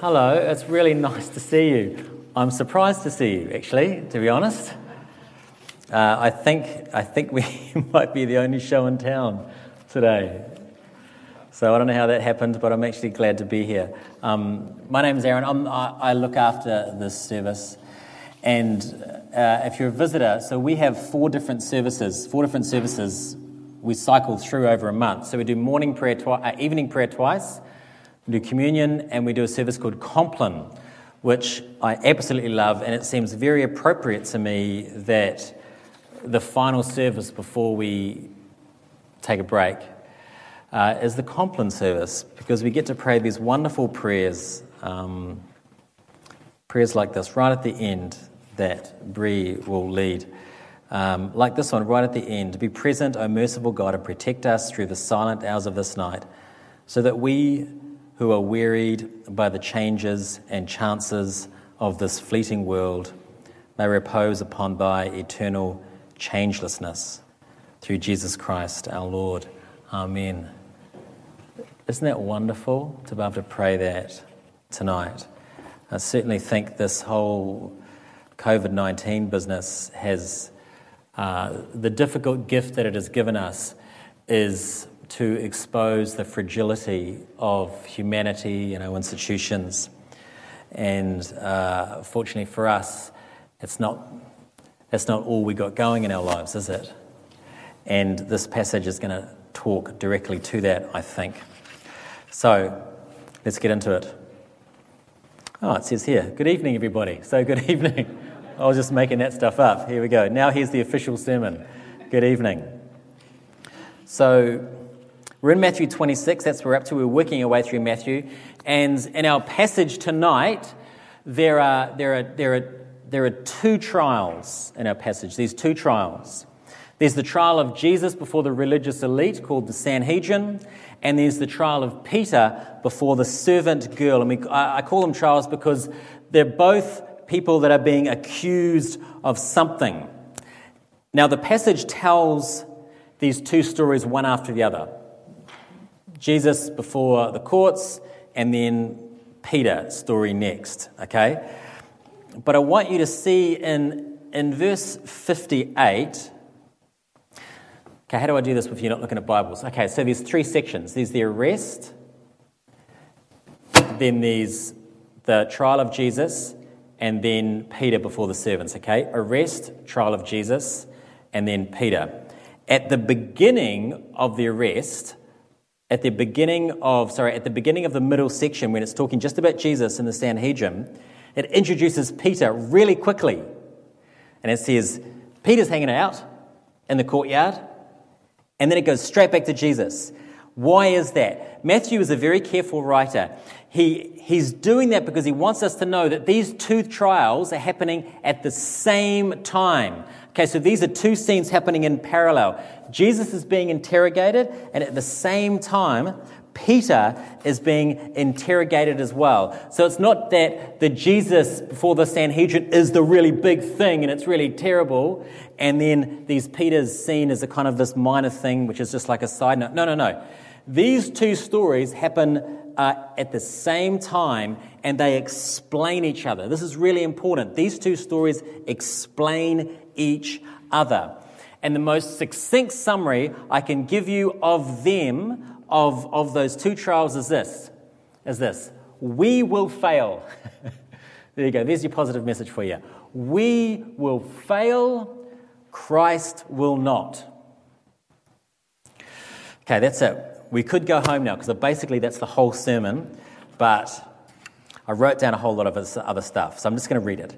hello. It's really nice to see you. I'm surprised to see you, actually, to be honest. Uh, I, think, I think we might be the only show in town today. So I don't know how that happened, but I'm actually glad to be here. Um, my name is Aaron. I, I look after this service. And uh, if you're a visitor, so we have four different services, four different services we cycle through over a month. So we do morning prayer, twi- uh, evening prayer twice, do communion, and we do a service called Compline, which I absolutely love. And it seems very appropriate to me that the final service before we take a break uh, is the Compline service because we get to pray these wonderful prayers, um, prayers like this right at the end that Bree will lead. Um, like this one, right at the end Be present, O merciful God, and protect us through the silent hours of this night, so that we who are wearied by the changes and chances of this fleeting world may repose upon thy eternal changelessness. Through Jesus Christ our Lord. Amen. Isn't that wonderful to be able to pray that tonight? I certainly think this whole COVID 19 business has uh, the difficult gift that it has given us is to expose the fragility of humanity and our institutions. And uh, fortunately for us, it's not, that's not all we got going in our lives, is it? And this passage is going to talk directly to that, I think. So let's get into it. Oh, it says here, good evening, everybody. So, good evening. I was just making that stuff up. Here we go. Now, here's the official sermon. Good evening. So, we're in Matthew 26. That's where we're up to. We're working our way through Matthew. And in our passage tonight, there are, there are, there are, there are two trials in our passage. These two trials. There's the trial of Jesus before the religious elite called the Sanhedrin, and there's the trial of Peter before the servant girl. And we, I call them trials because they're both people that are being accused of something. Now, the passage tells these two stories one after the other Jesus before the courts, and then Peter story next, okay? But I want you to see in, in verse 58. Okay, how do I do this if you're not looking at Bibles? Okay, so there's three sections there's the arrest, then there's the trial of Jesus, and then Peter before the servants, okay? Arrest, trial of Jesus, and then Peter. At the beginning of the arrest, at the beginning of, sorry, at the beginning of the middle section, when it's talking just about Jesus in the Sanhedrin, it introduces Peter really quickly. And it says, Peter's hanging out in the courtyard, and then it goes straight back to Jesus. Why is that? Matthew is a very careful writer. He, he's doing that because he wants us to know that these two trials are happening at the same time. Okay, so these are two scenes happening in parallel. Jesus is being interrogated, and at the same time, Peter is being interrogated as well. So it's not that the Jesus before the Sanhedrin is the really big thing and it's really terrible, and then these Peter's seen as a kind of this minor thing, which is just like a side note. No, no, no. These two stories happen uh, at the same time and they explain each other. This is really important. These two stories explain each other. And the most succinct summary I can give you of them, of, of those two trials, is this. Is this. We will fail. there you go. There's your positive message for you. We will fail. Christ will not. Okay, that's it we could go home now because basically that's the whole sermon, but I wrote down a whole lot of other stuff, so I'm just going to read it.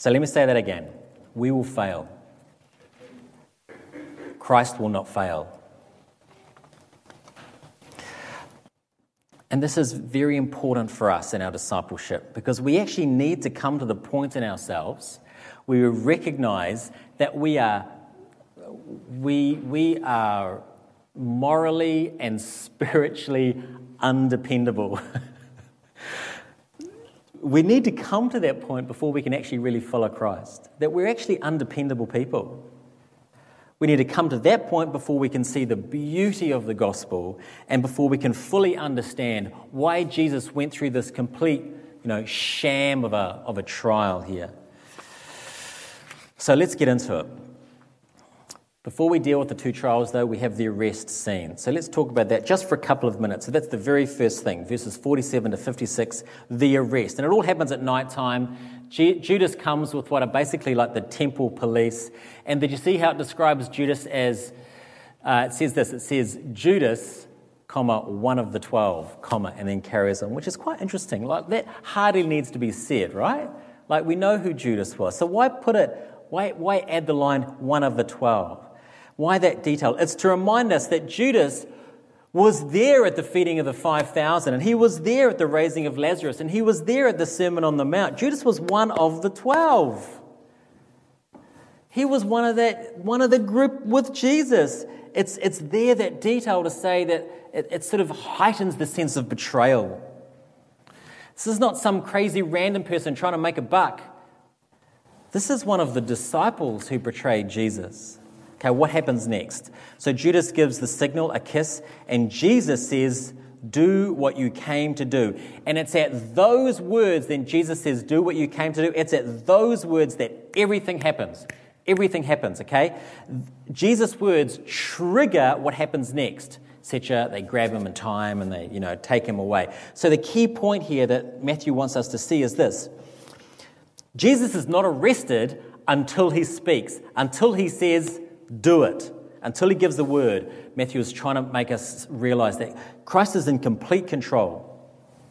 So let me say that again. We will fail. Christ will not fail. And this is very important for us in our discipleship because we actually need to come to the point in ourselves where we recognize that we are, we, we are morally and spiritually undependable. we need to come to that point before we can actually really follow Christ, that we're actually undependable people. We need to come to that point before we can see the beauty of the gospel and before we can fully understand why Jesus went through this complete, you know, sham of a, of a trial here. So let's get into it. Before we deal with the two trials, though, we have the arrest scene. So let's talk about that just for a couple of minutes. So that's the very first thing, verses 47 to 56, the arrest. And it all happens at night time. Judas comes with what are basically like the temple police. And did you see how it describes Judas as, uh, it says this, it says Judas, comma, one of the twelve, comma, and then carries on, which is quite interesting. Like that hardly needs to be said, right? Like we know who Judas was. So why put it, why, why add the line one of the twelve? Why that detail? It's to remind us that Judas was there at the feeding of the 5,000, and he was there at the raising of Lazarus, and he was there at the Sermon on the Mount. Judas was one of the 12. He was one of, that, one of the group with Jesus. It's, it's there, that detail, to say that it, it sort of heightens the sense of betrayal. This is not some crazy random person trying to make a buck. This is one of the disciples who betrayed Jesus. Okay, what happens next? So Judas gives the signal, a kiss, and Jesus says, Do what you came to do. And it's at those words, then Jesus says, Do what you came to do. It's at those words that everything happens. Everything happens, okay? Jesus' words trigger what happens next. Etc. They grab him in time and they, you know, take him away. So the key point here that Matthew wants us to see is this. Jesus is not arrested until he speaks, until he says, do it. Until he gives the word, Matthew is trying to make us realize that Christ is in complete control.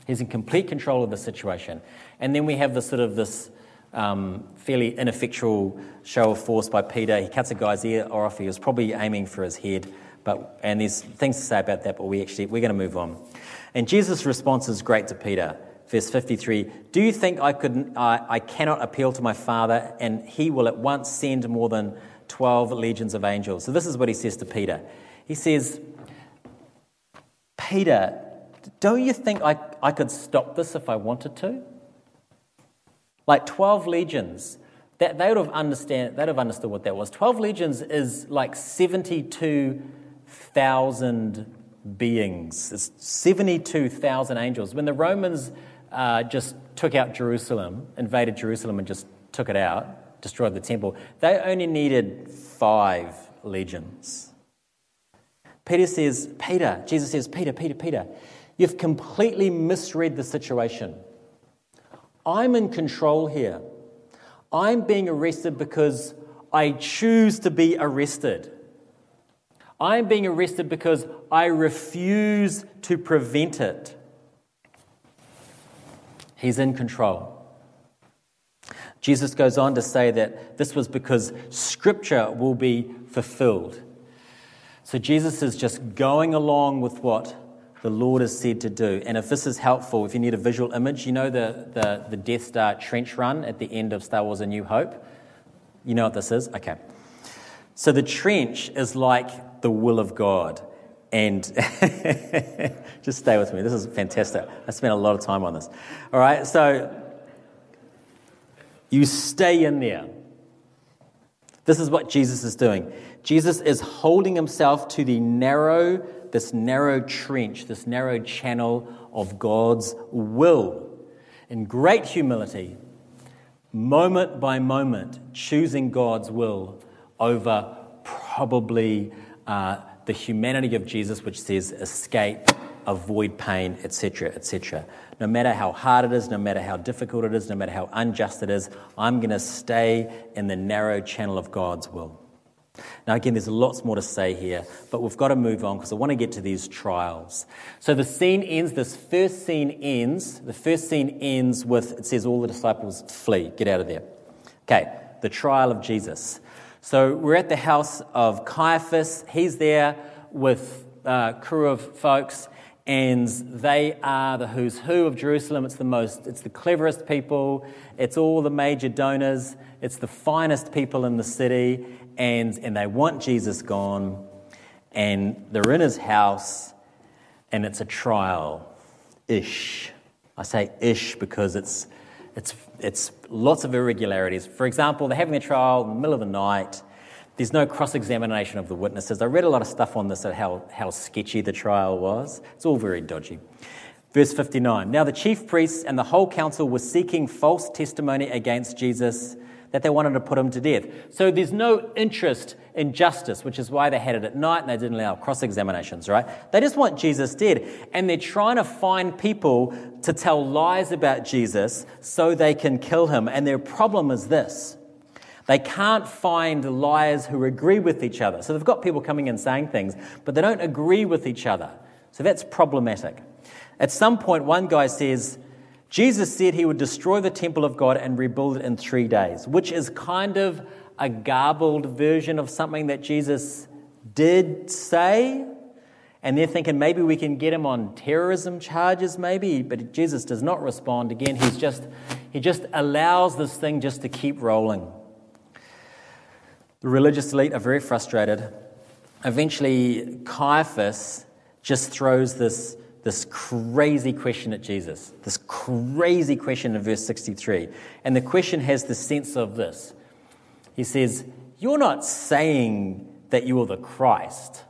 He's in complete control of the situation. And then we have this sort of this um, fairly ineffectual show of force by Peter. He cuts a guy's ear off. He was probably aiming for his head. But, and there's things to say about that, but we actually, we're going to move on. And Jesus' response is great to Peter. Verse 53 Do you think I, could, I, I cannot appeal to my Father and he will at once send more than 12 legions of angels. So this is what he says to Peter. He says, Peter, don't you think I, I could stop this if I wanted to? Like 12 legions, that, they, would have understand, they'd have understood what that was. 12 legions is like 72,000 beings. It's 72,000 angels. When the Romans uh, just took out Jerusalem, invaded Jerusalem and just took it out, destroyed the temple, they only needed five legions. Peter says, Peter, Jesus says, Peter, Peter, Peter, you've completely misread the situation. I'm in control here. I'm being arrested because I choose to be arrested. I'm being arrested because I refuse to prevent it. He's in control. Jesus goes on to say that this was because Scripture will be fulfilled. So Jesus is just going along with what the Lord has said to do. And if this is helpful, if you need a visual image, you know the, the, the Death Star trench run at the end of Star Wars A New Hope? You know what this is? Okay. So the trench is like the will of God. And just stay with me. This is fantastic. I spent a lot of time on this. All right. So you stay in there. This is what Jesus is doing. Jesus is holding himself to the narrow, this narrow trench, this narrow channel of God's will. In great humility, moment by moment, choosing God's will over probably uh, the humanity of Jesus, which says escape, avoid pain, etc., etc no matter how hard it is, no matter how difficult it is, no matter how unjust it is, I'm going to stay in the narrow channel of God's will. Now, again, there's lots more to say here, but we've got to move on because I want to get to these trials. So the scene ends, this first scene ends, the first scene ends with it says, All the disciples flee, get out of there. Okay, the trial of Jesus. So we're at the house of Caiaphas. He's there with a crew of folks, and they are the who's who of Jerusalem. It's the most, it's the cleverest people, it's all the major donors, it's the finest people in the city, and, and they want Jesus gone, and they're in his house, and it's a trial ish. I say ish because it's, it's, it's lots of irregularities. For example, they're having a trial in the middle of the night. There's no cross examination of the witnesses. I read a lot of stuff on this, how, how sketchy the trial was. It's all very dodgy. Verse 59 Now the chief priests and the whole council were seeking false testimony against Jesus that they wanted to put him to death. So there's no interest in justice, which is why they had it at night and they didn't allow cross examinations, right? They just want Jesus dead. And they're trying to find people to tell lies about Jesus so they can kill him. And their problem is this they can't find liars who agree with each other. So they've got people coming and saying things, but they don't agree with each other. So that's problematic. At some point, one guy says, Jesus said he would destroy the temple of God and rebuild it in three days, which is kind of a garbled version of something that Jesus did say. And they're thinking maybe we can get him on terrorism charges, maybe, but Jesus does not respond. Again, he's just, he just allows this thing just to keep rolling. The religious elite are very frustrated. Eventually, Caiaphas just throws this this crazy question at Jesus, this crazy question in verse 63. And the question has the sense of this He says, You're not saying that you are the Christ.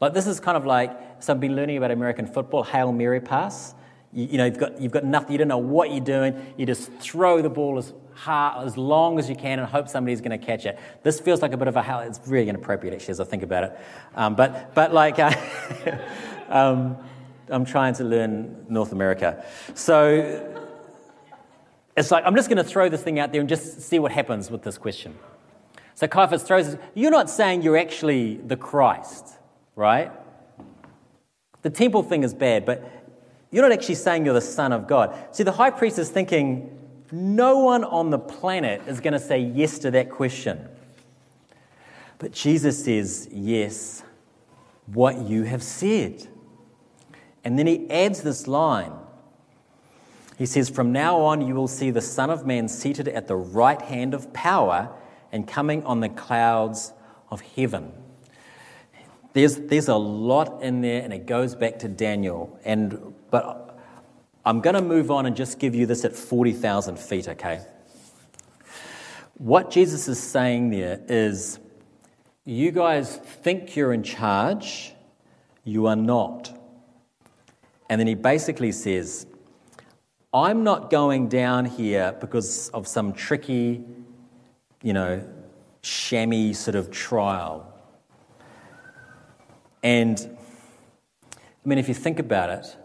Like, this is kind of like, so I've been learning about American football, Hail Mary pass. You, you know, you've got, you've got nothing, you don't know what you're doing. You just throw the ball as as long as you can and hope somebody's going to catch it. This feels like a bit of a, it's really inappropriate actually as I think about it. Um, but, but like, uh, um, I'm trying to learn North America. So it's like, I'm just going to throw this thing out there and just see what happens with this question. So Caiaphas throws it. You're not saying you're actually the Christ, right? The temple thing is bad, but you're not actually saying you're the Son of God. See, the high priest is thinking, no one on the planet is going to say yes to that question. But Jesus says, yes, what you have said. And then he adds this line. He says, From now on, you will see the Son of Man seated at the right hand of power and coming on the clouds of heaven. There's, there's a lot in there, and it goes back to Daniel. And, but I'm going to move on and just give you this at 40,000 feet, okay? What Jesus is saying there is you guys think you're in charge, you are not. And then he basically says, I'm not going down here because of some tricky, you know, shammy sort of trial. And I mean, if you think about it,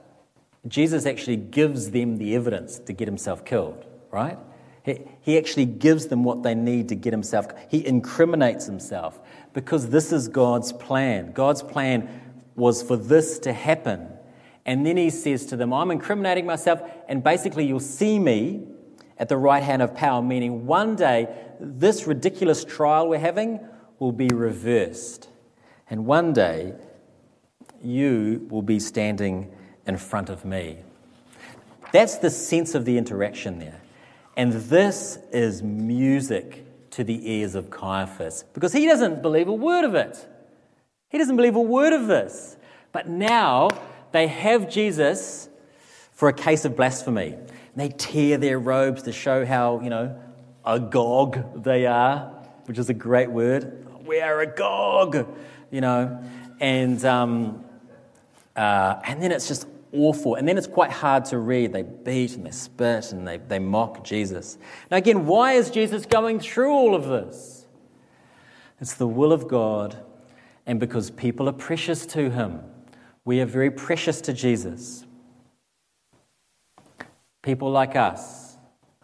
Jesus actually gives them the evidence to get himself killed, right? He, he actually gives them what they need to get himself. He incriminates himself because this is God's plan. God's plan was for this to happen. And then he says to them, I'm incriminating myself, and basically you'll see me at the right hand of power, meaning one day this ridiculous trial we're having will be reversed. And one day you will be standing in front of me. That's the sense of the interaction there. And this is music to the ears of Caiaphas because he doesn't believe a word of it. He doesn't believe a word of this. But now they have Jesus for a case of blasphemy. They tear their robes to show how, you know, agog they are, which is a great word. We are agog, you know. And, um, uh, and then it's just awful. And then it's quite hard to read. They beat and they spit and they, they mock Jesus. Now, again, why is Jesus going through all of this? It's the will of God and because people are precious to him. We are very precious to Jesus. People like us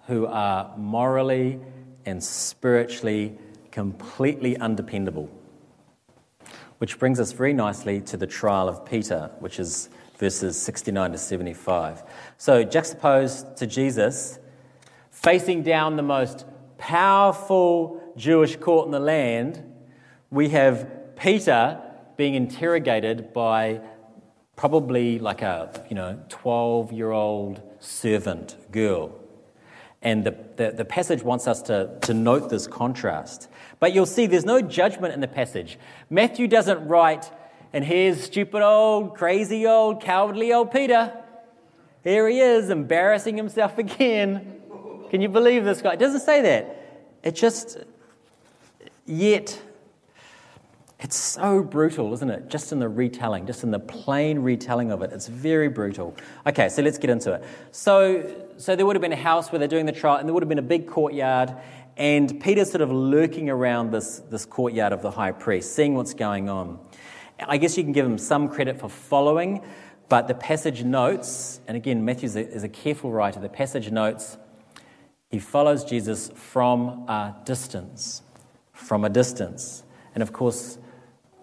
who are morally and spiritually completely undependable. Which brings us very nicely to the trial of Peter, which is verses 69 to 75. So, juxtaposed to Jesus, facing down the most powerful Jewish court in the land, we have Peter being interrogated by probably like a you know 12 year old servant girl. And the, the, the, passage wants us to, to note this contrast. But you'll see there's no judgment in the passage. Matthew doesn't write and here's stupid old crazy old cowardly old peter here he is embarrassing himself again can you believe this guy it doesn't say that it just yet It's so brutal, isn't it? Just in the retelling, just in the plain retelling of it. It's very brutal. Okay, so let's get into it. So, so there would have been a house where they're doing the trial, and there would have been a big courtyard, and Peter's sort of lurking around this, this courtyard of the high priest, seeing what's going on. I guess you can give him some credit for following, but the passage notes, and again, Matthew is a careful writer, the passage notes he follows Jesus from a distance. From a distance. And of course,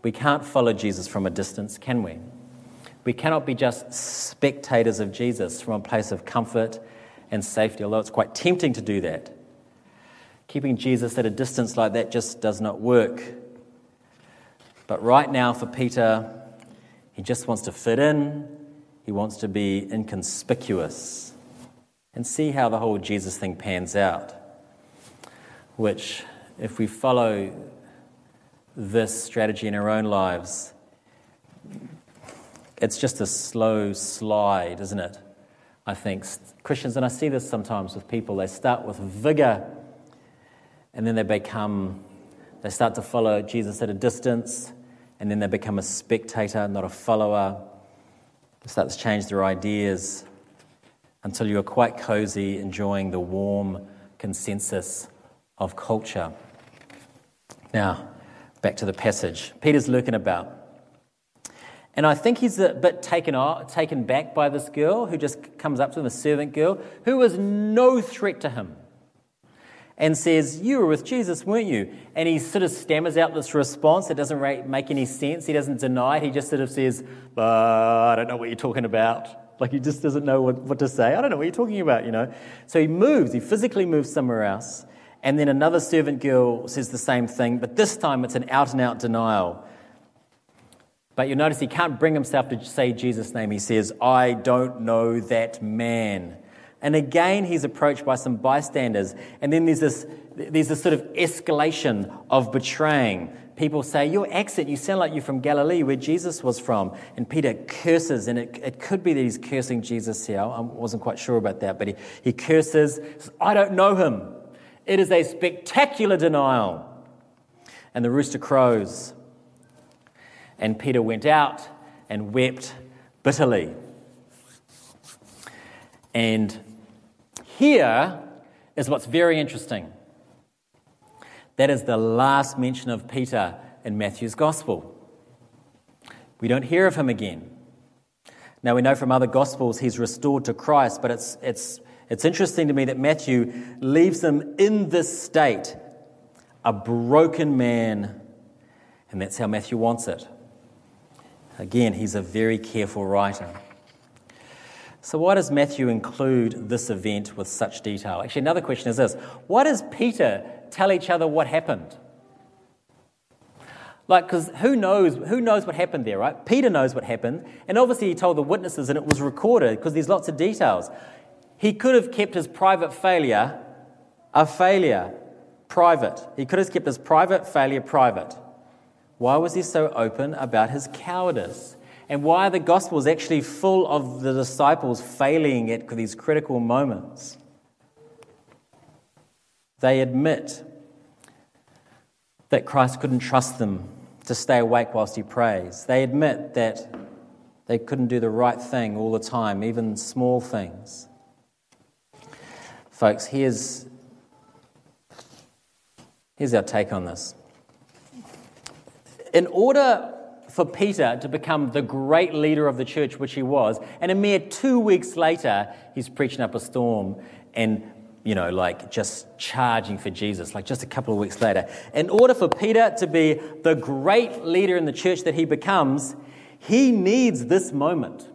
we can't follow Jesus from a distance, can we? We cannot be just spectators of Jesus from a place of comfort and safety, although it's quite tempting to do that. Keeping Jesus at a distance like that just does not work. But right now, for Peter, he just wants to fit in, he wants to be inconspicuous, and see how the whole Jesus thing pans out. Which, if we follow this strategy in our own lives, it's just a slow slide, isn't it? I think Christians, and I see this sometimes with people, they start with vigor and then they become, they start to follow Jesus at a distance, and then they become a spectator, not a follower. They start to change their ideas until you are quite cozy, enjoying the warm consensus of culture. Now, Back to the passage. Peter's lurking about. And I think he's a bit taken, off, taken back by this girl who just comes up to him, a servant girl, who was no threat to him, and says, You were with Jesus, weren't you? And he sort of stammers out this response. It doesn't make any sense. He doesn't deny it. He just sort of says, I don't know what you're talking about. Like he just doesn't know what, what to say. I don't know what you're talking about, you know. So he moves, he physically moves somewhere else. And then another servant girl says the same thing, but this time it's an out and out denial. But you'll notice he can't bring himself to say Jesus' name. He says, I don't know that man. And again, he's approached by some bystanders. And then there's this, there's this sort of escalation of betraying. People say, Your accent, you sound like you're from Galilee, where Jesus was from. And Peter curses, and it, it could be that he's cursing Jesus here. I wasn't quite sure about that, but he, he curses, I don't know him. It is a spectacular denial. And the rooster crows. And Peter went out and wept bitterly. And here is what's very interesting. That is the last mention of Peter in Matthew's gospel. We don't hear of him again. Now, we know from other gospels he's restored to Christ, but it's, it's it's interesting to me that Matthew leaves him in this state, a broken man, and that's how Matthew wants it. Again, he's a very careful writer. So, why does Matthew include this event with such detail? Actually, another question is this why does Peter tell each other what happened? Like, because who knows, who knows what happened there, right? Peter knows what happened, and obviously he told the witnesses and it was recorded because there's lots of details. He could have kept his private failure a failure private. He could have kept his private failure private. Why was he so open about his cowardice? And why the Gospels actually full of the disciples failing at these critical moments? They admit that Christ couldn't trust them to stay awake whilst he prays. They admit that they couldn't do the right thing all the time, even small things. Folks, here's, here's our take on this. In order for Peter to become the great leader of the church, which he was, and a mere two weeks later, he's preaching up a storm and, you know, like just charging for Jesus, like just a couple of weeks later. In order for Peter to be the great leader in the church that he becomes, he needs this moment.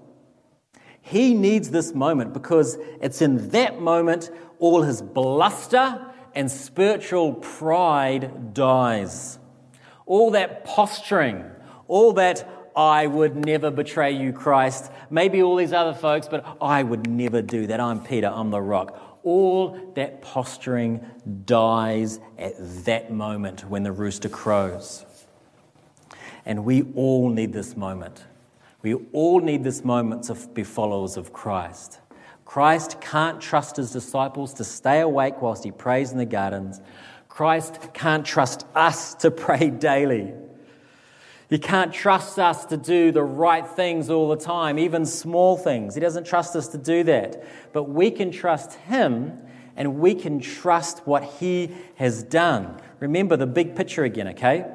He needs this moment because it's in that moment all his bluster and spiritual pride dies. All that posturing, all that I would never betray you, Christ. Maybe all these other folks, but I would never do that. I'm Peter, I'm the rock. All that posturing dies at that moment when the rooster crows. And we all need this moment. We all need this moment to be followers of Christ. Christ can't trust his disciples to stay awake whilst he prays in the gardens. Christ can't trust us to pray daily. He can't trust us to do the right things all the time, even small things. He doesn't trust us to do that. But we can trust Him and we can trust what He has done. Remember the big picture again, okay?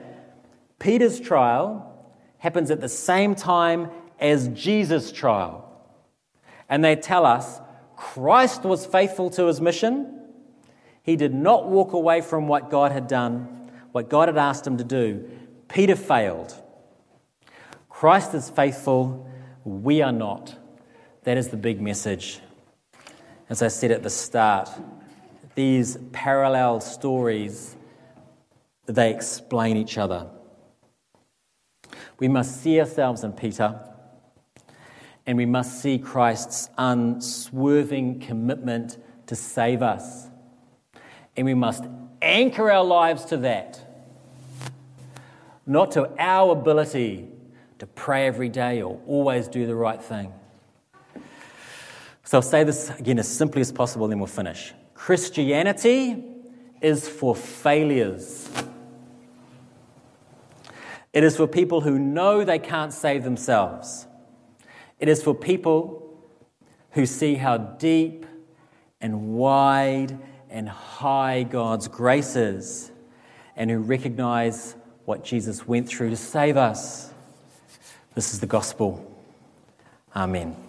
Peter's trial happens at the same time as Jesus' trial. And they tell us Christ was faithful to his mission. He did not walk away from what God had done, what God had asked him to do. Peter failed. Christ is faithful, we are not. That is the big message. As I said at the start, these parallel stories, they explain each other. We must see ourselves in Peter, and we must see Christ's unswerving commitment to save us. And we must anchor our lives to that, not to our ability to pray every day or always do the right thing. So I'll say this again as simply as possible, then we'll finish. Christianity is for failures. It is for people who know they can't save themselves. It is for people who see how deep and wide and high God's grace is and who recognize what Jesus went through to save us. This is the gospel. Amen.